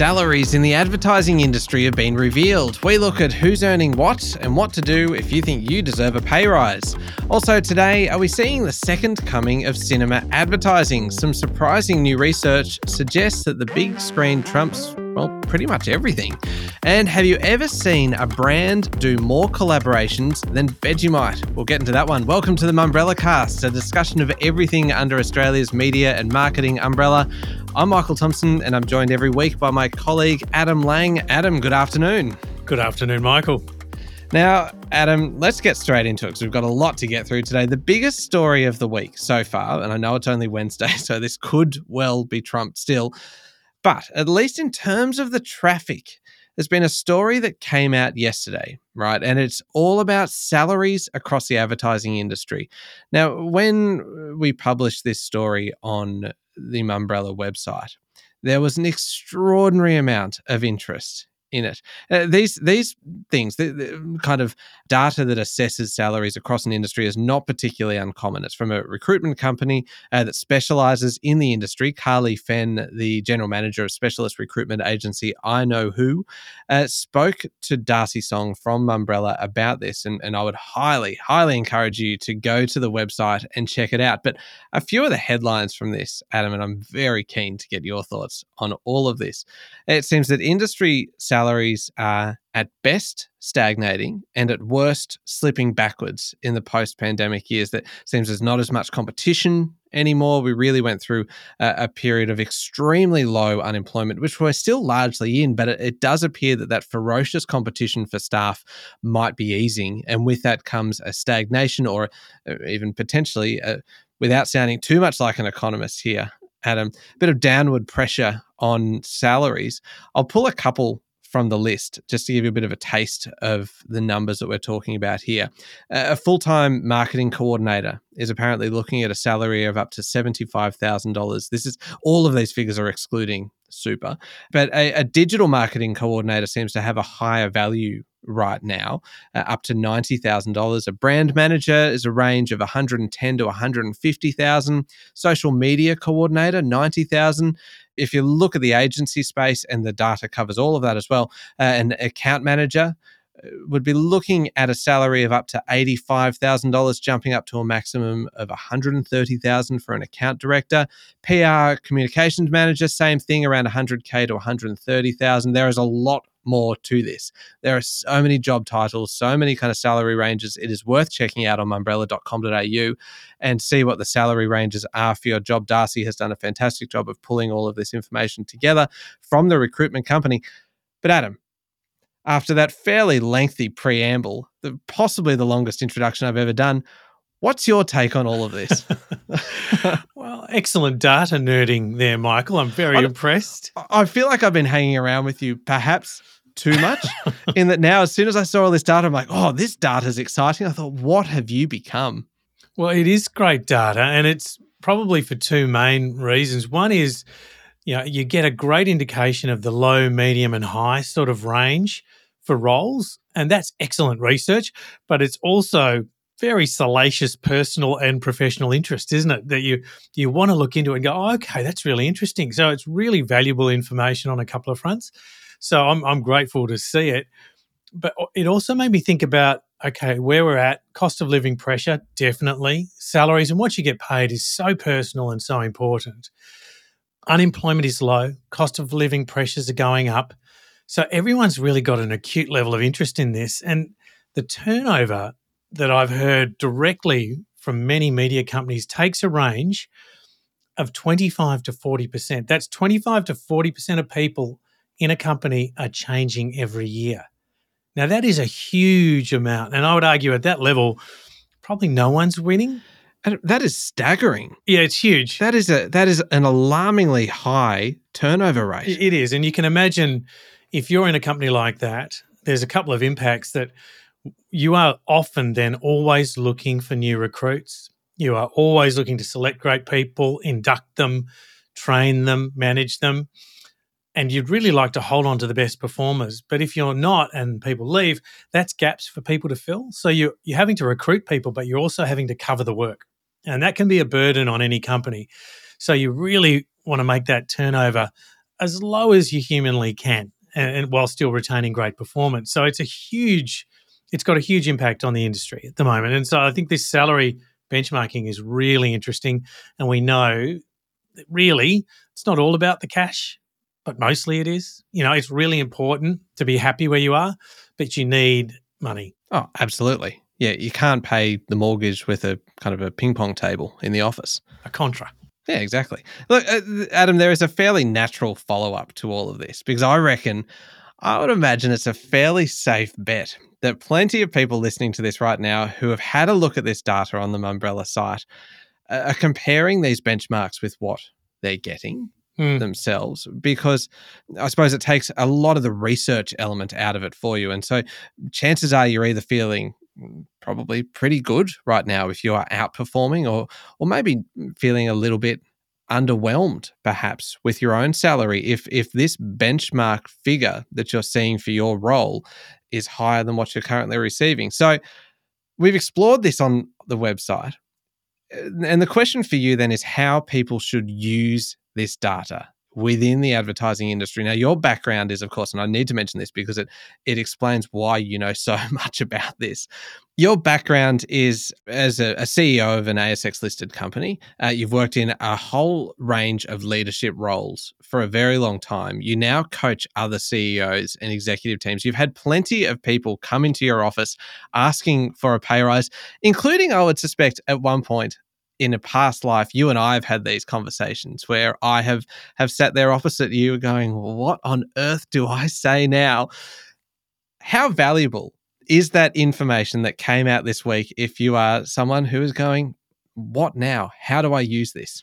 salaries in the advertising industry have been revealed. We look at who's earning what and what to do if you think you deserve a pay rise. Also, today, are we seeing the second coming of cinema advertising? Some surprising new research suggests that the big screen trumps well, pretty much everything. And have you ever seen a brand do more collaborations than Vegemite? We'll get into that one. Welcome to the Mumbrella Cast, a discussion of everything under Australia's media and marketing umbrella. I'm Michael Thompson, and I'm joined every week by my colleague Adam Lang. Adam, good afternoon. Good afternoon, Michael. Now, Adam, let's get straight into it because we've got a lot to get through today. The biggest story of the week so far, and I know it's only Wednesday, so this could well be trumped still, but at least in terms of the traffic, there's been a story that came out yesterday, right? And it's all about salaries across the advertising industry. Now, when we published this story on the Mumbrella website, there was an extraordinary amount of interest in it. Uh, these these things, the, the, kind of data that assesses salaries across an industry, is not particularly uncommon. It's from a recruitment company uh, that specializes in the industry. Carly Fenn, the general manager of specialist recruitment agency I Know Who, uh, spoke to Darcy Song from Mumbrella about this, and, and I would highly, highly encourage you to go to the website and check it out. But a few of the headlines from this, Adam, and I'm very keen to get your thoughts on all of this. It seems that industry salaries salaries are at best stagnating and at worst slipping backwards in the post pandemic years. That seems there's not as much competition anymore. We really went through a, a, period of extremely low unemployment, which we're still largely in, but it, it, does appear that that ferocious competition for staff might be easing. And with that comes a stagnation or uh, even potentially, a, uh, without sounding too much like an economist here, Adam, a bit of downward pressure on salaries. I'll pull a couple from the list, just to give you a bit of a taste of the numbers that we're talking about here. A full time marketing coordinator is apparently looking at a salary of up to $75,000. This is all of these figures are excluding super, but a, a digital marketing coordinator seems to have a higher value right now, uh, up to ninety thousand dollars. A brand manager is a range of one hundred and ten to one hundred and fifty thousand. Social media coordinator ninety thousand. If you look at the agency space and the data covers all of that as well, uh, an account manager would be looking at a salary of up to $85,000 jumping up to a maximum of $130,000 for an account director PR communications manager same thing around 100k to 130,000 there is a lot more to this. There are so many job titles, so many kind of salary ranges. It is worth checking out on mumbrella.com.au and see what the salary ranges are for your job. Darcy has done a fantastic job of pulling all of this information together from the recruitment company. But Adam, after that fairly lengthy preamble, the, possibly the longest introduction I've ever done, What's your take on all of this? well, excellent data nerding there, Michael. I'm very I, impressed. I feel like I've been hanging around with you perhaps too much in that now, as soon as I saw all this data, I'm like, oh, this data is exciting. I thought, what have you become? Well, it is great data, and it's probably for two main reasons. One is, you know, you get a great indication of the low, medium, and high sort of range for roles, and that's excellent research. But it's also very salacious personal and professional interest, isn't it? That you you want to look into it and go, oh, okay, that's really interesting. So it's really valuable information on a couple of fronts. So I'm I'm grateful to see it. But it also made me think about okay, where we're at, cost of living pressure, definitely. Salaries and what you get paid is so personal and so important. Unemployment is low, cost of living pressures are going up. So everyone's really got an acute level of interest in this. And the turnover that I've heard directly from many media companies takes a range of 25 to 40%. That's 25 to 40% of people in a company are changing every year. Now, that is a huge amount. And I would argue at that level, probably no one's winning. And that is staggering. Yeah, it's huge. That is a that is an alarmingly high turnover rate. It is, and you can imagine if you're in a company like that, there's a couple of impacts that you are often then always looking for new recruits. You are always looking to select great people, induct them, train them, manage them. And you'd really like to hold on to the best performers. But if you're not and people leave, that's gaps for people to fill. So you're, you're having to recruit people, but you're also having to cover the work. And that can be a burden on any company. So you really want to make that turnover as low as you humanly can and, and while still retaining great performance. So it's a huge, it's got a huge impact on the industry at the moment. And so I think this salary benchmarking is really interesting. And we know that really it's not all about the cash, but mostly it is. You know, it's really important to be happy where you are, but you need money. Oh, absolutely. Yeah, you can't pay the mortgage with a kind of a ping pong table in the office. A contra. Yeah, exactly. Look, uh, Adam, there is a fairly natural follow up to all of this because I reckon, I would imagine it's a fairly safe bet that plenty of people listening to this right now who have had a look at this data on the Mumbrella site uh, are comparing these benchmarks with what they're getting Hmm. themselves because I suppose it takes a lot of the research element out of it for you. And so chances are you're either feeling probably pretty good right now if you are outperforming or or maybe feeling a little bit underwhelmed perhaps with your own salary if if this benchmark figure that you're seeing for your role is higher than what you're currently receiving. So we've explored this on the website. And the question for you then is how people should use this data within the advertising industry. Now, your background is, of course, and I need to mention this because it it explains why you know so much about this. Your background is as a, a CEO of an ASX listed company. Uh, you've worked in a whole range of leadership roles for a very long time. You now coach other CEOs and executive teams. You've had plenty of people come into your office asking for a pay rise, including, I would suspect, at one point in a past life, you and I have had these conversations where I have have sat there opposite you, going, "What on earth do I say now?" How valuable is that information that came out this week? If you are someone who is going, "What now? How do I use this?"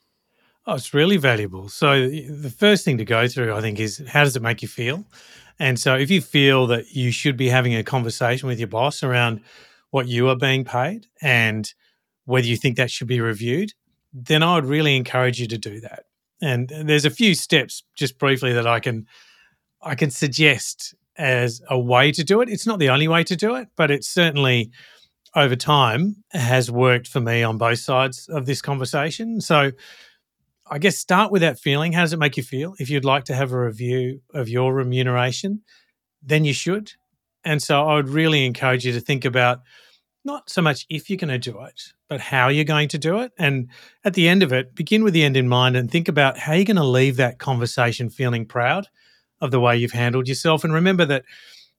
Oh, it's really valuable. So the first thing to go through, I think, is how does it make you feel? And so if you feel that you should be having a conversation with your boss around what you are being paid and whether you think that should be reviewed, then I would really encourage you to do that. And there's a few steps, just briefly, that I can I can suggest as a way to do it. It's not the only way to do it, but it's certainly over time has worked for me on both sides of this conversation. So I guess start with that feeling. How does it make you feel? If you'd like to have a review of your remuneration, then you should. And so I would really encourage you to think about not so much if you're going to do it, but how you're going to do it. And at the end of it, begin with the end in mind and think about how you're going to leave that conversation feeling proud of the way you've handled yourself. And remember that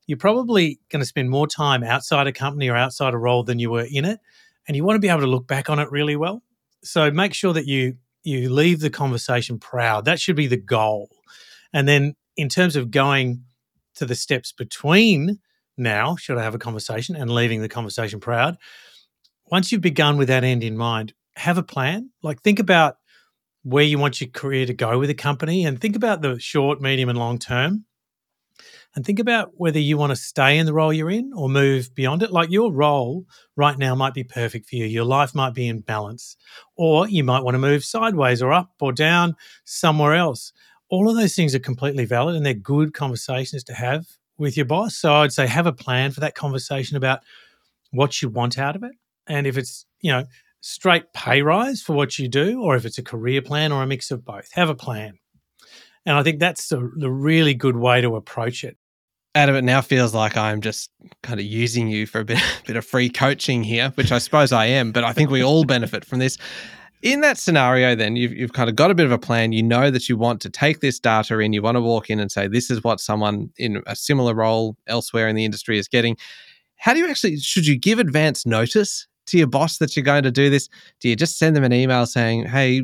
you're probably going to spend more time outside a company or outside a role than you were in it. And you want to be able to look back on it really well. So make sure that you you leave the conversation proud. That should be the goal. And then in terms of going to the steps between now, should I have a conversation and leaving the conversation proud, once you've begun with that end in mind, have a plan. Like think about where you want your career to go with a company and think about the short, medium, and long term. And think about whether you want to stay in the role you're in or move beyond it. Like your role right now might be perfect for you. Your life might be in balance. Or you might want to move sideways or up or down somewhere else. All of those things are completely valid and they're good conversations to have with your boss. So I'd say have a plan for that conversation about what you want out of it. And if it's, you know, straight pay rise for what you do, or if it's a career plan or a mix of both, have a plan. And I think that's the, the really good way to approach it. Adam, it now feels like I'm just kind of using you for a bit, bit of free coaching here, which I suppose I am, but I think we all benefit from this. In that scenario, then you've, you've kind of got a bit of a plan. You know that you want to take this data in, you want to walk in and say, this is what someone in a similar role elsewhere in the industry is getting. How do you actually, should you give advance notice to your boss that you're going to do this? Do you just send them an email saying, hey,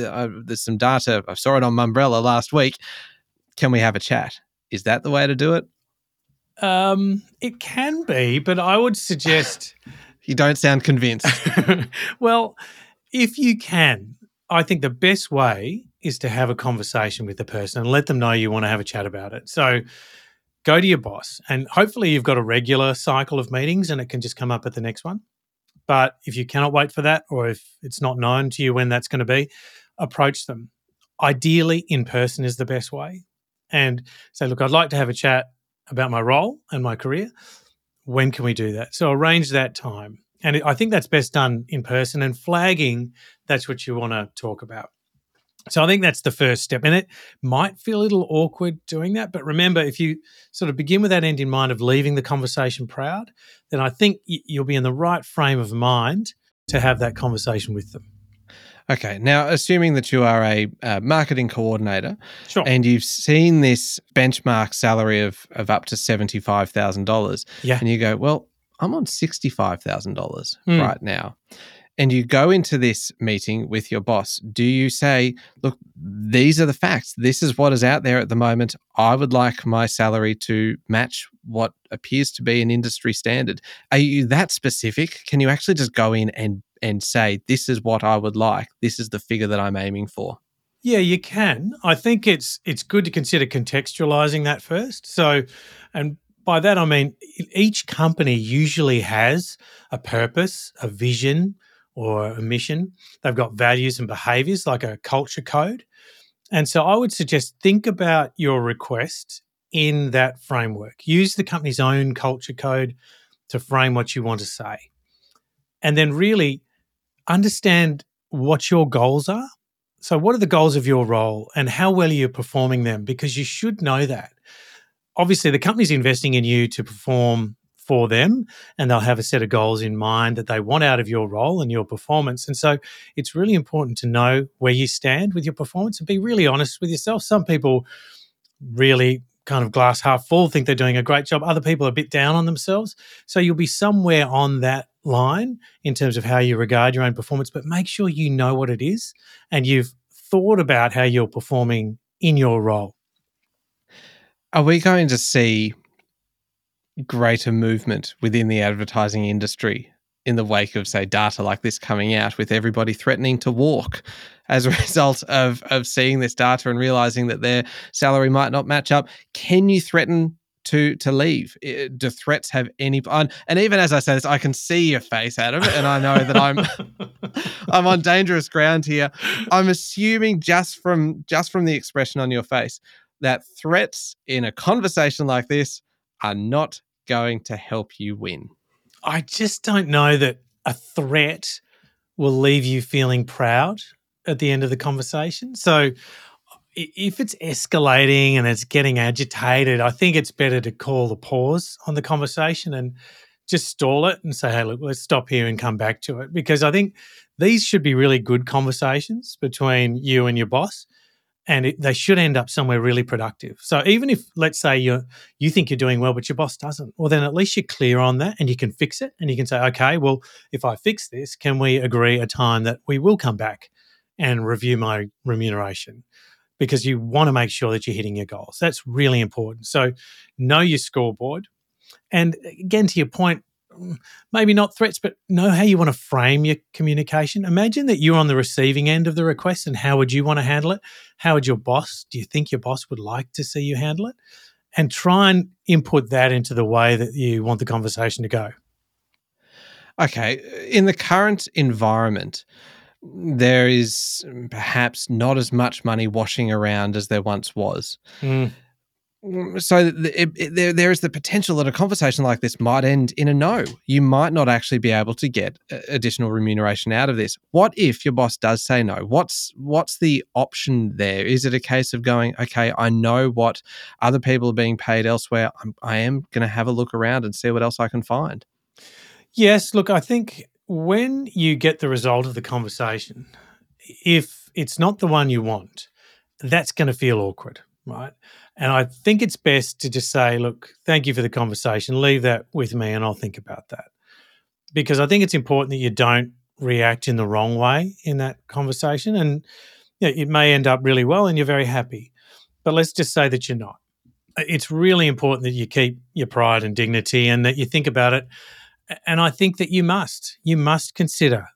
uh, there's some data, I saw it on Mumbrella last week. Can we have a chat? Is that the way to do it? Um, it can be, but I would suggest. you don't sound convinced. well, if you can, I think the best way is to have a conversation with the person and let them know you want to have a chat about it. So go to your boss, and hopefully you've got a regular cycle of meetings and it can just come up at the next one. But if you cannot wait for that, or if it's not known to you when that's going to be, approach them. Ideally, in person is the best way. And say, look, I'd like to have a chat about my role and my career. When can we do that? So arrange that time. And I think that's best done in person and flagging that's what you want to talk about. So I think that's the first step. And it might feel a little awkward doing that. But remember, if you sort of begin with that end in mind of leaving the conversation proud, then I think you'll be in the right frame of mind to have that conversation with them. Okay. Now, assuming that you are a uh, marketing coordinator sure. and you've seen this benchmark salary of, of up to $75,000, yeah. and you go, well, I'm on $65,000 mm. right now and you go into this meeting with your boss, do you say, look, these are the facts. This is what is out there at the moment. I would like my salary to match what appears to be an industry standard. Are you that specific? Can you actually just go in and and say, this is what I would like. This is the figure that I'm aiming for? Yeah, you can. I think it's it's good to consider contextualizing that first. So, and by that I mean each company usually has a purpose, a vision, or a mission. They've got values and behaviors like a culture code. And so I would suggest think about your request in that framework. Use the company's own culture code to frame what you want to say. And then really understand what your goals are. So, what are the goals of your role and how well are you performing them? Because you should know that. Obviously, the company's investing in you to perform for them and they'll have a set of goals in mind that they want out of your role and your performance. And so it's really important to know where you stand with your performance and be really honest with yourself. Some people really kind of glass half full think they're doing a great job. Other people are a bit down on themselves. So you'll be somewhere on that line in terms of how you regard your own performance, but make sure you know what it is and you've thought about how you're performing in your role. Are we going to see greater movement within the advertising industry in the wake of say data like this coming out with everybody threatening to walk as a result of of seeing this data and realizing that their salary might not match up? Can you threaten to to leave? Do threats have any and even as i say this i can see your face adam and i know that i'm i'm on dangerous ground here. I'm assuming just from just from the expression on your face that threats in a conversation like this are not going to help you win? I just don't know that a threat will leave you feeling proud at the end of the conversation. So if it's escalating and it's getting agitated, I think it's better to call the pause on the conversation and just stall it and say, hey, look, let's stop here and come back to it. Because I think these should be really good conversations between you and your boss and it, they should end up somewhere really productive. So even if, let's say, you you think you're doing well, but your boss doesn't, well, then at least you're clear on that, and you can fix it, and you can say, okay, well, if I fix this, can we agree a time that we will come back and review my remuneration? Because you want to make sure that you're hitting your goals. That's really important. So know your scoreboard, and again, to your point, maybe not threats, but know how you want to frame your communication. Imagine that you're on the receiving end of the request and how would you want to handle it? How would your boss, do you think your boss would like to see you handle it? And try and input that into the way that you want the conversation to go. Okay. In the current environment, there is perhaps not as much money washing around as there once was. Mm. So it, it, there, there is the potential that a conversation like this might end in a no. You might not actually be able to get uh, additional remuneration out of this. What if your boss does say no? What's what's the option there? Is it a case of going, okay, I know what other people are being paid elsewhere. I'm, I am going to have a look around and see what else I can find. Yes, look, I think when you get the result of the conversation, if it's not the one you want, that's going to feel awkward, right? And I think it's best to just say, look, thank you for the conversation. Leave that with me and I'll think about that. Because I think it's important that you don't react in the wrong way in that conversation. And you know, it may end up really well and you're very happy. But let's just say that you're not. It's really important that you keep your pride and dignity and that you think about it. And I think that you must. You must consider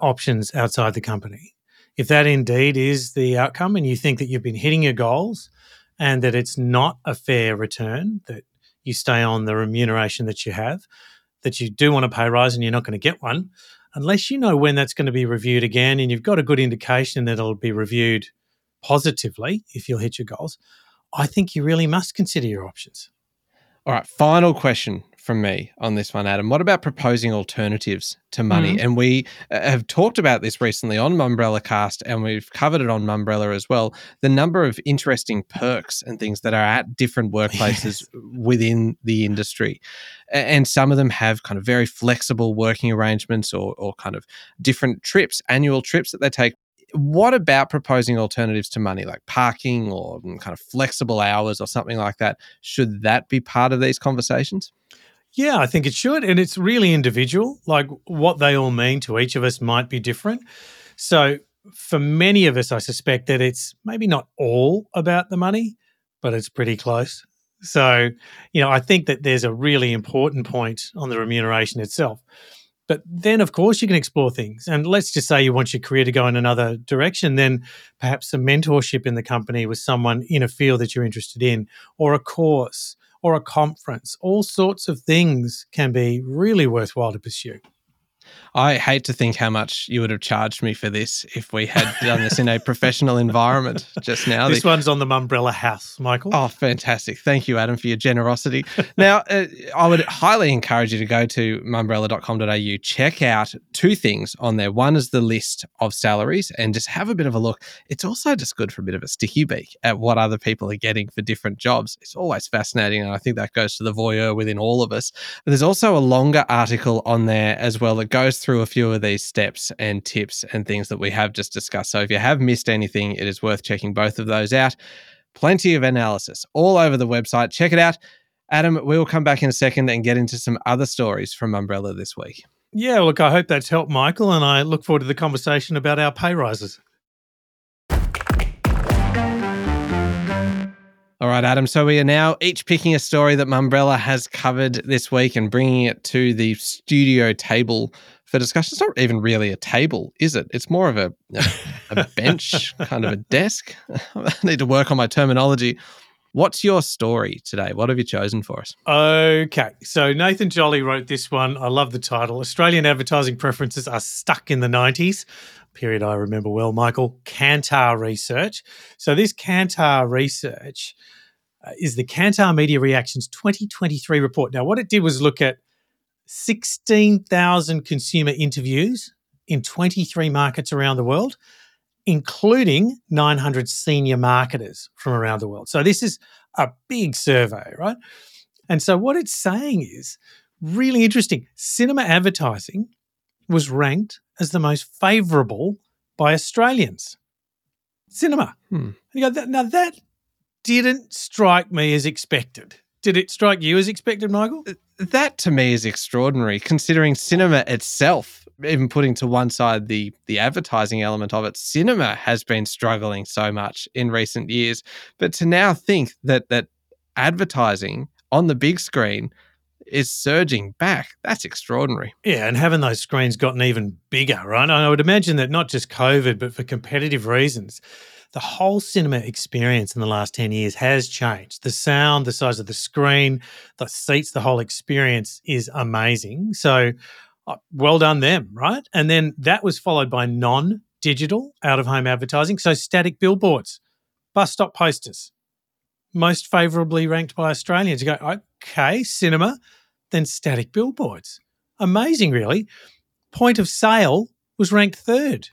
options outside the company. If that indeed is the outcome and you think that you've been hitting your goals, and that it's not a fair return, that you stay on the remuneration that you have, that you do want a pay rise and you're not going to get one, unless you know when that's going to be reviewed again and you've got a good indication that it'll be reviewed positively if you'll hit your goals, I think you really must consider your options. All right, final question from me on this one, Adam. What about proposing alternatives to money? Mm-hmm. And we uh, have talked about this recently on Mumbrella Cast, and we've covered it on Mumbrella as well. The number of interesting perks and things that are at different workplaces yes. within the industry. And some of them have kind of very flexible working arrangements or, or kind of different trips, annual trips that they take what about proposing alternatives to money like parking or kind of flexible hours or something like that? Should that be part of these conversations? Yeah, I think it should. And it's really individual. Like what they all mean to each of us might be different. So for many of us, I suspect that it's maybe not all about the money, but it's pretty close. So, you know, I think that there's a really important point on the remuneration itself. But then, of course, you can explore things. And let's just say you want your career to go in another direction, then perhaps some mentorship in the company with someone in a field that you're interested in, or a course, or a conference. All sorts of things can be really worthwhile to pursue. I hate to think how much you would have charged me for this if we had done this in a professional environment just now. This the, one's on the Mumbrella House, Michael. Oh, fantastic. Thank you, Adam, for your generosity. now, uh, I would highly encourage you to go to mumbrella.com.au, check out two things on there. One is the list of salaries and just have a bit of a look. It's also just good for a bit of a sticky beak at what other people are getting for different jobs. It's always fascinating. And I think that goes to the voyeur within all of us. There's also a longer article on there as well that goes through a few of these steps and tips and things that we have just discussed. So if you have missed anything, it is worth checking both of those out. Plenty of analysis all over the website. Check it out. Adam, we will come back in a second and get into some other stories from Mumbrella this week. Yeah, look, I hope that's helped, Michael, and I look forward to the conversation about our pay rises. All right, Adam. So we are now each picking a story that Mumbrella has covered this week and bringing it to the studio table for discussion. It's not even really a table, is it? It's more of a, a, bench, kind of a desk. I need to work on my terminology. What's your story today? What have you chosen for us? Okay. So Nathan Jolly wrote this one. I love the title. Australian advertising preferences are stuck in the 90s. Period I remember well, Michael. Kantar research. So this Kantar research uh, is the Kantar Media Reactions 2023 report. Now, what it did was look at 16,000 consumer interviews in 23 markets around the world including 900 senior marketers from around the world. So this is a big survey, right? And so what it's saying is really interesting. Cinema advertising was ranked as the most favorable by Australians. Cinema. Hmm. You go, now that didn't strike me as expected. Did it strike you as expected, Michael? That to me is extraordinary, considering cinema itself even putting to one side the the advertising element of it, cinema has been struggling so much in recent years. But to now think that that advertising on the big screen is surging back. That's extraordinary. Yeah, and having those screens gotten even bigger, right? And I would imagine that not just COVID, but for competitive reasons, the whole cinema experience in the last 10 years has changed. The sound, the size of the screen, the seats, the whole experience is amazing. So uh, well done them, right? And then that was followed by non digital out of home advertising. So static billboards, bus stop posters, most favorably ranked by Australians. You go, okay, cinema, then static billboards. Amazing, really. Point of sale was ranked third.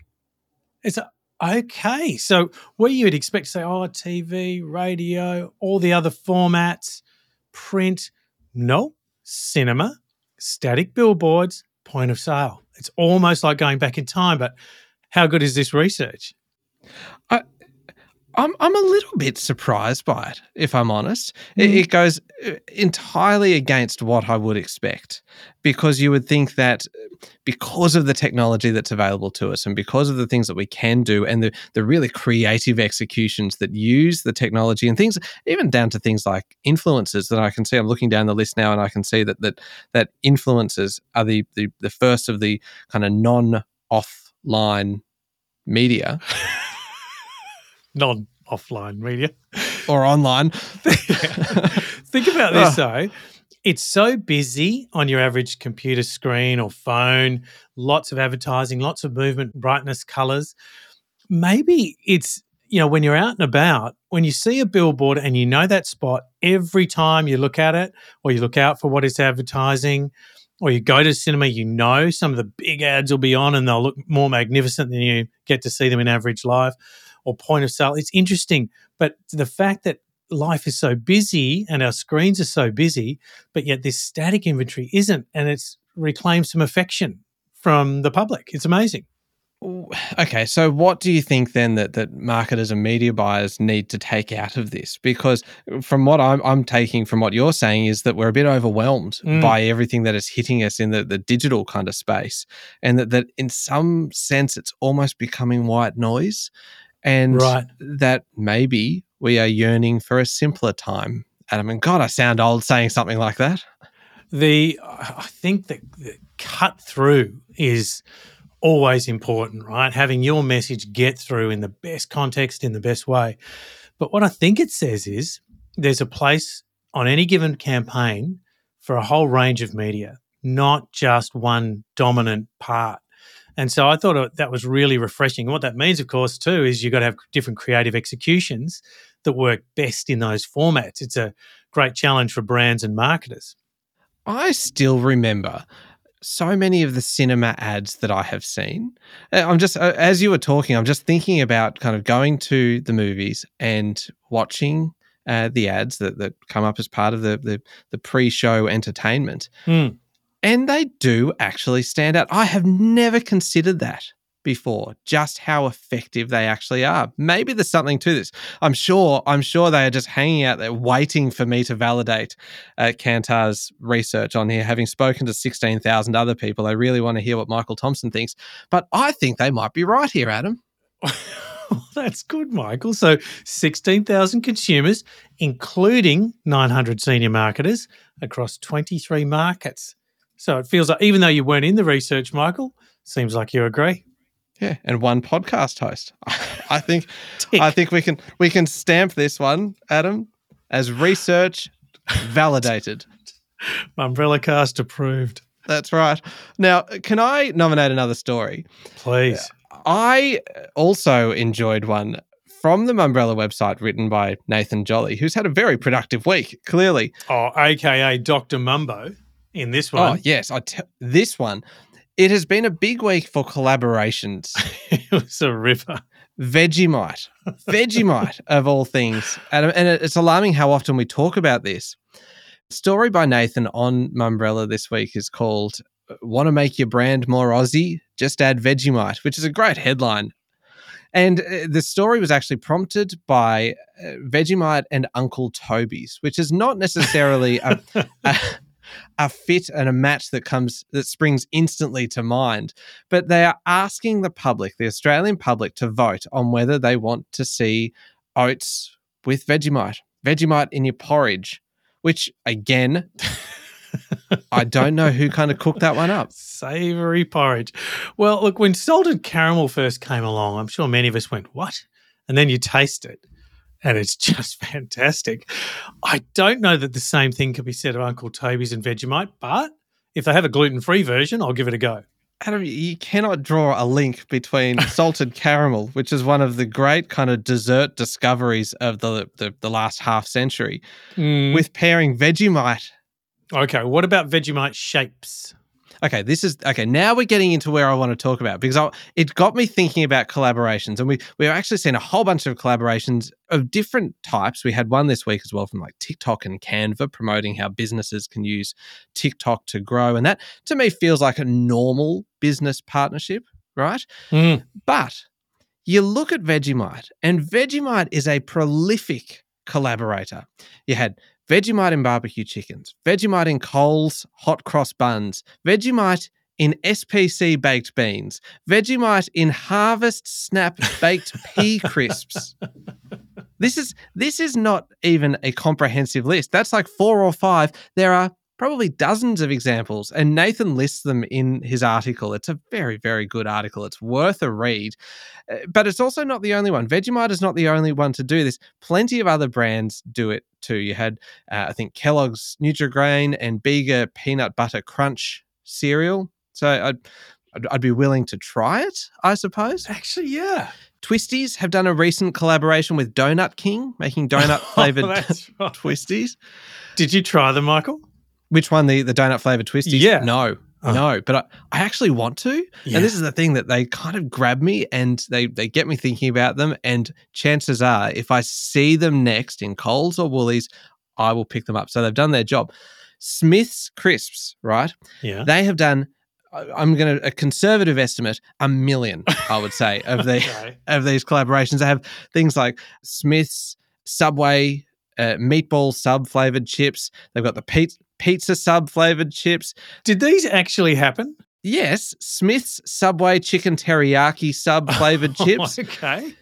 It's a, okay. So where you'd expect to say, oh, TV, radio, all the other formats, print, no, cinema, static billboards, point of sale. It's almost like going back in time, but how good is this research? I, I'm I'm a little bit surprised by it, if I'm honest. Mm. It, it, goes uh, entirely against what I would expect, because you would think that because of the technology that's available to us, and because of the things that we can do, and the the really creative executions that use the technology, and things even down to things like influencers that I can see. I'm looking down the list now, and I can see that that that influencers are the the, the first of the kind of non offline media. non offline media or online. Think about this ah. though. It's so busy on your average computer screen or phone, lots of advertising, lots of movement, brightness, colors. Maybe it's you know, when you're out and about, when you see a billboard and you know that spot every time you look at it or you look out for what it's advertising or you go to cinema, you know some of the big ads will be on and they'll look more magnificent than you get to see them in average life or point of sale. It's interesting. But the fact that life is so busy and our screens are so busy, but yet this static inventory isn't, and it's reclaimed some affection from the public. It's amazing. Okay, so what do you think then that that marketers and media buyers need to take out of this? Because from what I'm, I'm taking from what you're saying is that we're a bit overwhelmed mm. by everything that is hitting us in the, the digital kind of space, and that, that in some sense it's almost becoming white noise, and right. that maybe we are yearning for a simpler time. Adam, and God, I sound old saying something like that. The I think that the cut through is always important, right? Having your message get through in the best context, in the best way. But what I think it says is there's a place on any given campaign for a whole range of media, not just one dominant part. And so I thought that was really refreshing. And what that means, of course, too, is you've got to have different creative executions that work best in those formats. It's a great challenge for brands and marketers. I still remember so many of the cinema ads that I have seen. Uh, I'm just, uh, as you were talking, I'm just thinking about kind of going to the movies and watching uh, the ads that, that come up as part of the, the, the pre show entertainment. Mm. And they do actually stand out. I have never considered that before just how effective they actually are. Maybe there's something to this. I'm sure. I'm sure they are just hanging out there waiting for me to validate uh, Kantar's research on here. Having spoken to 16,000 other people, I really want to hear what Michael Thompson thinks. But I think they might be right here, Adam. That's good, Michael. So 16,000 consumers, including 900 senior marketers across 23 markets. So it feels like, even though you weren't in the research, Michael, seems like you agree. Yeah, and one podcast host. I think I think we can we can stamp this one, Adam, as research validated. Mumbrella cast approved. That's right. Now, can I nominate another story? Please. I also enjoyed one from the Mumbrella website written by Nathan Jolly, who's had a very productive week, clearly. Oh, aka Dr. Mumbo in this one. Oh, yes. I t- this one. It has been a big week for collaborations. it was a river. Vegemite, Vegemite of all things, and, and it's alarming how often we talk about this. Story by Nathan on Mumbrella this week is called "Want to Make Your Brand More Aussie? Just Add Vegemite," which is a great headline. And uh, the story was actually prompted by uh, Vegemite and Uncle Toby's, which is not necessarily a, a, a fit and a match that comes that springs instantly to mind. But they are asking the public, the Australian public, to vote on whether they want to see oats with Vegemite, Vegemite in your porridge, which again. I don't know who kind of cooked that one up. Savory porridge. Well, look, when salted caramel first came along, I'm sure many of us went, What? And then you taste it and it's just fantastic. I don't know that the same thing could be said of Uncle Toby's and Vegemite, but if they have a gluten free version, I'll give it a go. Adam, you cannot draw a link between salted caramel, which is one of the great kind of dessert discoveries of the the, the last half century, mm. with pairing Vegemite. Okay, what about Vegemite shapes? Okay, this is okay. Now we're getting into where I want to talk about because I, it got me thinking about collaborations, and we we've actually seen a whole bunch of collaborations of different types. We had one this week as well from like TikTok and Canva promoting how businesses can use TikTok to grow, and that to me feels like a normal business partnership, right? Mm. But you look at Vegemite, and Vegemite is a prolific collaborator. You had Vegemite in barbecue chickens, Vegemite in Coles hot cross buns, Vegemite in SPC baked beans, Vegemite in Harvest Snap baked pea crisps. This is this is not even a comprehensive list. That's like four or five. There are probably dozens of examples, and Nathan lists them in his article. It's a very, very good article. It's worth a read. Uh, but it's also not the only one. Vegemite is not the only one to do this. Plenty of other brands do it too. You had, uh, I think, Kellogg's Nutri-Grain and Bega Peanut Butter Crunch cereal. So I'd, I'd, I'd be willing to try it, I suppose. Actually, yeah. Twisties have done a recent collaboration with Donut King, making donut flavored Oh, right. Twisties. Did you try them, Michael? Which one? The the donut flavored Twisties? Yeah. No. Oh. No, but I, I actually want to. Yeah. And this is the thing that they kind of grab me and they, they get me thinking about them. And chances are, if I see them next in Coles or Woolies, I will pick them up. So they've done their job. Smith's Crisps, right? Yeah. They have done, I'm going to, a conservative estimate, a million, I would say, of the Okay. of these collaborations. They have things like Smith's, Subway, uh, meatball sub flavored chips. They've got the pizza, pizza sub flavored chips. Did these actually happen? Yes, Smith's Subway chicken teriyaki sub flavored chips. okay.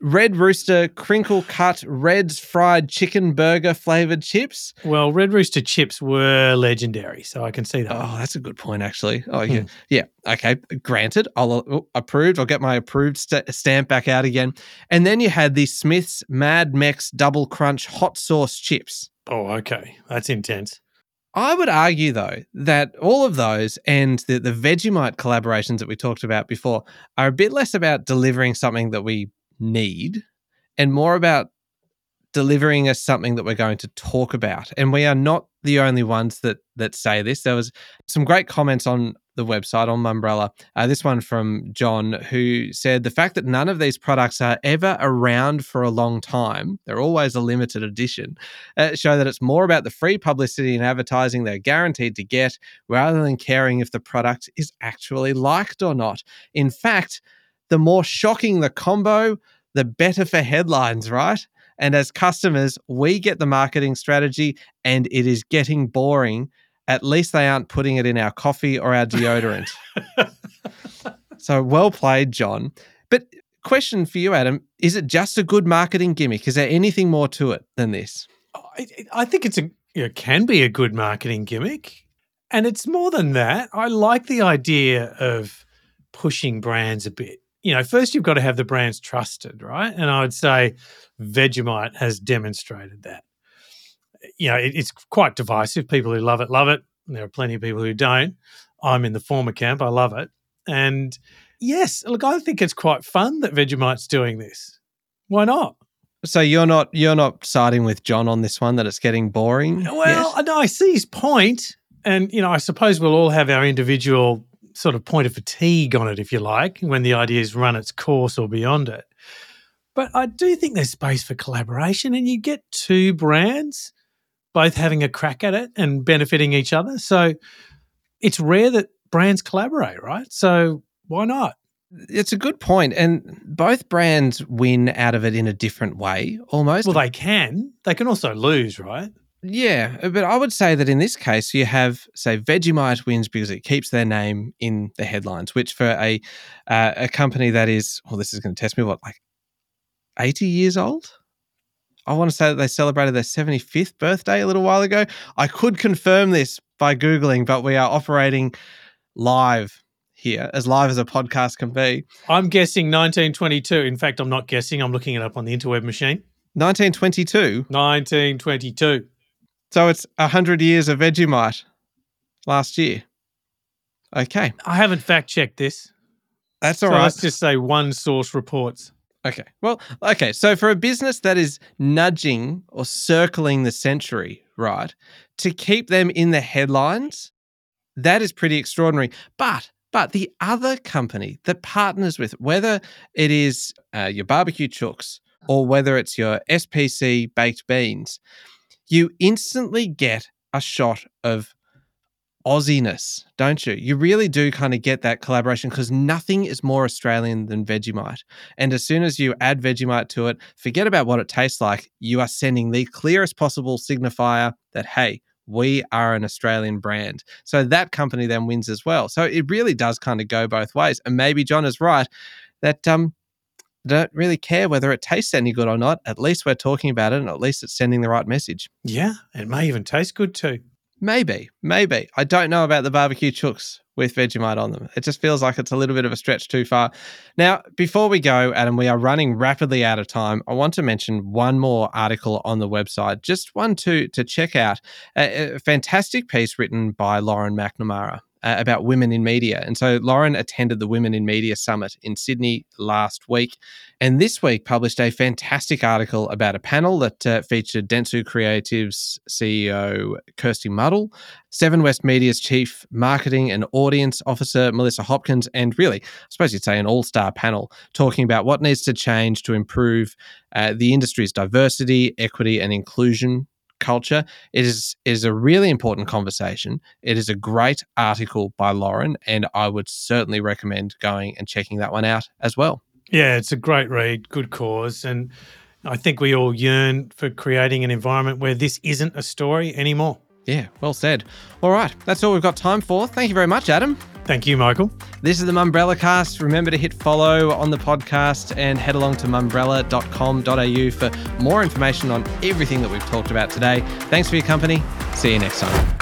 Red Rooster crinkle cut Red's fried chicken burger flavored chips. Well, Red Rooster chips were legendary, so I can see that. Oh, that's a good point, actually. Oh, yeah. Hmm. Yeah. Okay. Granted. I'll uh, approved. I'll get my approved st- stamp back out again. And then you had the Smith's Mad Mex Double Crunch hot sauce chips. Oh, okay. That's intense. I would argue, though, that all of those and the, the Vegemite collaborations that we talked about before are a bit less about delivering something that we need and more about delivering us something that we're going to talk about. And we are not the only ones that that say this. There was some great comments on the website on Mumbrella. Uh, this one from John, who said the fact that none of these products are ever around for a long time, they're always a limited edition, uh, show that it's more about the free publicity and advertising they're guaranteed to get rather than caring if the product is actually liked or not. In fact, the more shocking the combo, the better for headlines, right? And as customers, we get the marketing strategy and it is getting boring. At least they aren't putting it in our coffee or our deodorant. so well played, John. But question for you, Adam is it just a good marketing gimmick? Is there anything more to it than this? Oh, I, I think it's a it can be a good marketing gimmick, and it's more than that. I like the idea of pushing brands a bit. You know, first you've got to have the brands trusted, right? And I would say Vegemite has demonstrated that. You know, it, it's quite divisive. People who love it love it. There are plenty of people who don't. I'm in the former camp. I love it, and yes, look, I think it's quite fun that Vegemite's doing this. Why not? So you're not you're not siding with John on this one that it's getting boring. Well, yet? I I see his point. point, and you know, I suppose we'll all have our individual sort of point of fatigue on it, if you like, when the idea's run its course or beyond it. But I do think there's space for collaboration, and you get two brands both having a crack at it and benefiting each other. So it's rare that brands collaborate, right? So why not? it's a good point, and both brands win out of it in a different way, almost. Well, they can. They can also lose, right? Yeah, but I would say that in this case, you have say Vegemite wins because it keeps their name in the headlines, which for a uh, a company that is well, this is going to test me what like eighty years old. I want to say that they celebrated their seventy fifth birthday a little while ago. I could confirm this by googling, but we are operating live here, as live as a podcast can be. I'm guessing 1922. In fact, I'm not guessing. I'm looking it up on the interweb machine. Nineteen twenty two. 1922. So it's 100 years of Vegemite last year. Okay, I haven't fact checked this. that's So all right. let's just say one source reports. Okay. Well, okay. So for a business that is nudging or circling the century, right, to keep them in the headlines, that is pretty extraordinary. But but the other company that partners with, whether it is uh, your barbecue chooks or whether it's your SPC baked beans, you instantly get a shot of Aussiness, don't you? You really do kind of get that collaboration because nothing is more Australian than Vegemite. And as soon as you add Vegemite to it, forget about what it tastes like. You are sending the clearest possible signifier that, hey, we are an Australian brand. So that company then wins as well. So it really does kind of go both ways. And maybe John is right that um don't really care whether it tastes any good or not. At least we're talking about it and at least it's sending the right message. Yeah, it may even taste good too. Maybe, maybe. I don't know about the barbecue chooks with Vegemite on them. It just feels like it's a little bit of a stretch too far. Now, before we go, Adam, we are running rapidly out of time. I want to mention one more article on the website, just one to to check out. A, a fantastic piece written by Lauren McNamara. Uh, about women in media. And so Lauren attended the Women in Media Summit in Sydney last week. And this week published a fantastic article about a panel that uh, featured Dentsu Creative's CEO, Kirsty Muddle, Seven West Media's Chief Marketing and Audience Officer, Melissa Hopkins, and really, I suppose you'd say an all star panel talking about what needs to change to improve uh, the industry's diversity, equity, and inclusion culture. It is is a really important conversation. It is a great article by Lauren, and I would certainly recommend going and checking that one out as well. Yeah, it's a great read, good cause, and I think we all yearn for creating an environment where this isn't a story anymore. Yeah, well said. All right, that's all we've got time for. Thank you very much, Adam. Thank you, Michael. This is the Mumbrella Cast. Remember to hit follow on the podcast and head along to mumbrella.com.au for more information on everything that we've talked about today. Thanks for your company. See you next time.